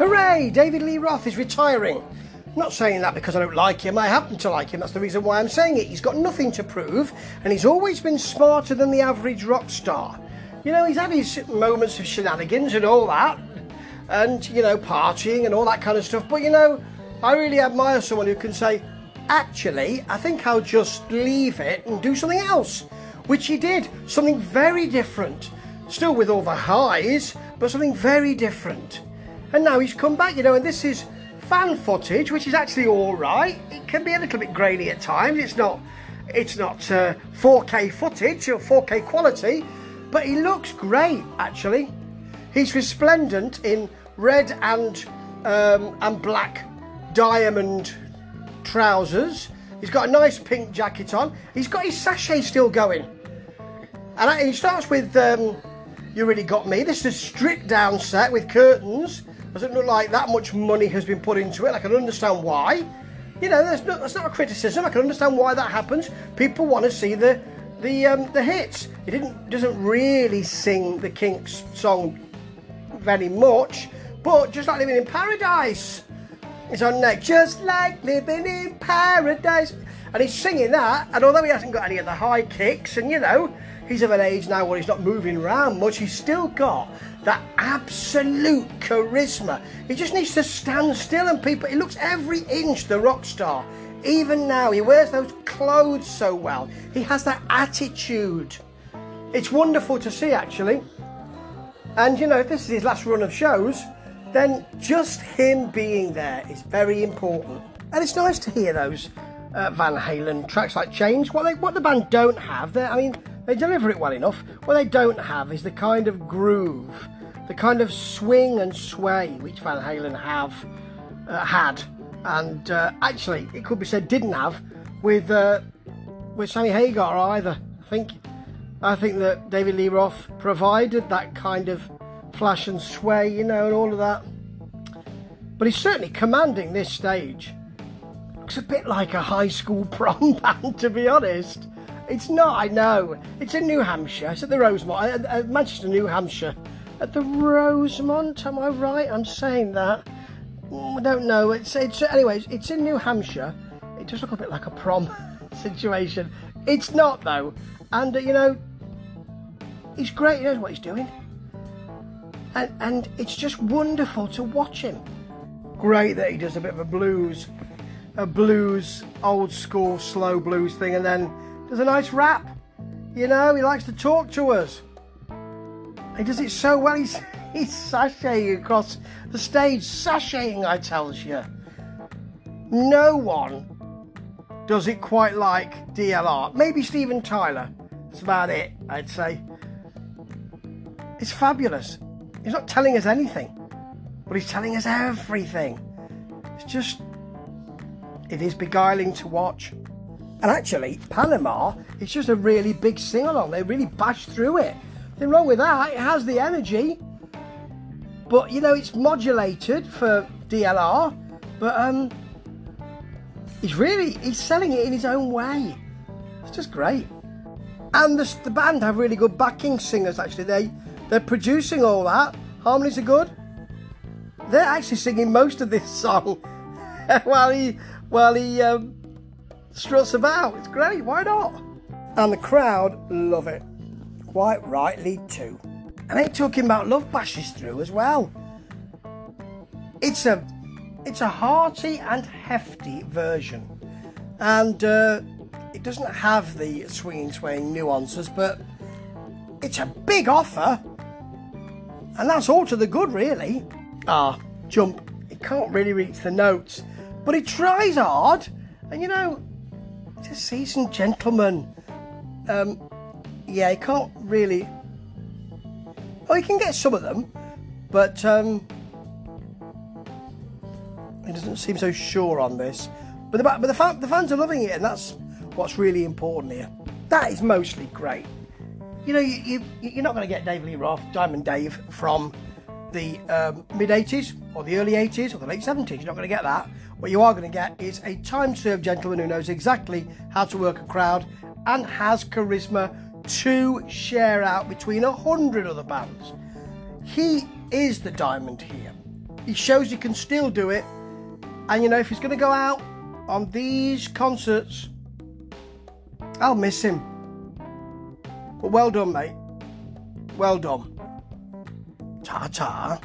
Hooray! David Lee Roth is retiring. I'm not saying that because I don't like him. I happen to like him. That's the reason why I'm saying it. He's got nothing to prove, and he's always been smarter than the average rock star. You know, he's had his moments of shenanigans and all that, and, you know, partying and all that kind of stuff. But, you know, I really admire someone who can say, actually, I think I'll just leave it and do something else. Which he did. Something very different. Still with all the highs, but something very different. And now he's come back, you know, and this is fan footage, which is actually all right. It can be a little bit grainy at times. It's not, it's not uh, 4K footage or 4K quality, but he looks great actually. He's resplendent in red and um, and black diamond trousers. He's got a nice pink jacket on. He's got his sachet still going. And he starts with um, You Really Got Me. This is a stripped down set with curtains. Doesn't look like that much money has been put into it. I can understand why. You know, that's not, that's not a criticism. I can understand why that happens. People want to see the the um, the hits. He didn't doesn't really sing the Kinks song very much, but just like living in paradise. It's on next, just like living in paradise. And he's singing that, and although he hasn't got any of the high kicks, and you know, he's of an age now where he's not moving around much, he's still got that absolute charisma. He just needs to stand still, and people, he looks every inch the rock star. Even now, he wears those clothes so well. He has that attitude. It's wonderful to see, actually. And you know, if this is his last run of shows, then just him being there is very important. And it's nice to hear those uh, Van Halen tracks like Change. What they, what the band don't have. I mean, they deliver it well enough. What they don't have is the kind of groove, the kind of swing and sway which Van Halen have uh, had, and uh, actually, it could be said didn't have with uh, with Sammy Hagar either. I think I think that David Lee Roth provided that kind of flash and sway, you know, and all of that. But he's certainly commanding this stage. Looks a bit like a high school prom band, to be honest. It's not, I know. It's in New Hampshire. It's at the Rosemont, Manchester, New Hampshire. At the Rosemont, am I right? I'm saying that. Mm, I don't know. It's, it's anyways. It's in New Hampshire. It does look a bit like a prom situation. It's not though, and uh, you know, he's great. He knows what he's doing and, and it's just wonderful to watch him. Great that he does a bit of a blues, a blues, old school slow blues thing, and then does a nice rap. You know, he likes to talk to us. He does it so well. He's he's sashaying across the stage, sashaying. I tells you, no one does it quite like DLR. Maybe Steven Tyler. That's about it. I'd say. It's fabulous. He's not telling us anything, but he's telling us everything. It's just, it is beguiling to watch. And actually, Panama is just a really big sing along. They really bash through it. Nothing wrong with that. It has the energy, but you know, it's modulated for DLR. But um, he's really he's selling it in his own way. It's just great. And the, the band have really good backing singers. Actually, they they're producing all that. Harmonies are good. They're actually singing most of this song while he while he um, struts about. It's great. Why not? And the crowd love it. Quite rightly too. And they talking about love bashes through as well. It's a it's a hearty and hefty version, and uh, it doesn't have the swinging, swaying nuances, but it's a big offer and that's all to the good, really. Ah, jump. He can't really reach the notes, but he tries hard. And you know, he's a seasoned gentleman. Um, yeah, he can't really. Oh, he can get some of them, but um, he doesn't seem so sure on this. But the but the, fan, the fans are loving it, and that's what's really important here. That is mostly great you know, you, you, you're not going to get Dave Lee Roth, Diamond Dave, from the um, mid 80s or the early 80s or the late 70s. You're not going to get that. What you are going to get is a time served gentleman who knows exactly how to work a crowd and has charisma to share out between a hundred other bands. He is the diamond here. he shows he can still do it. And you know, if he's going to go out on these concerts, I'll miss him. But well done, mate. Well done. 查查